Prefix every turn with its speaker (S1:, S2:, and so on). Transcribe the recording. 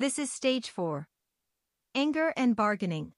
S1: This is stage 4. Anger and bargaining.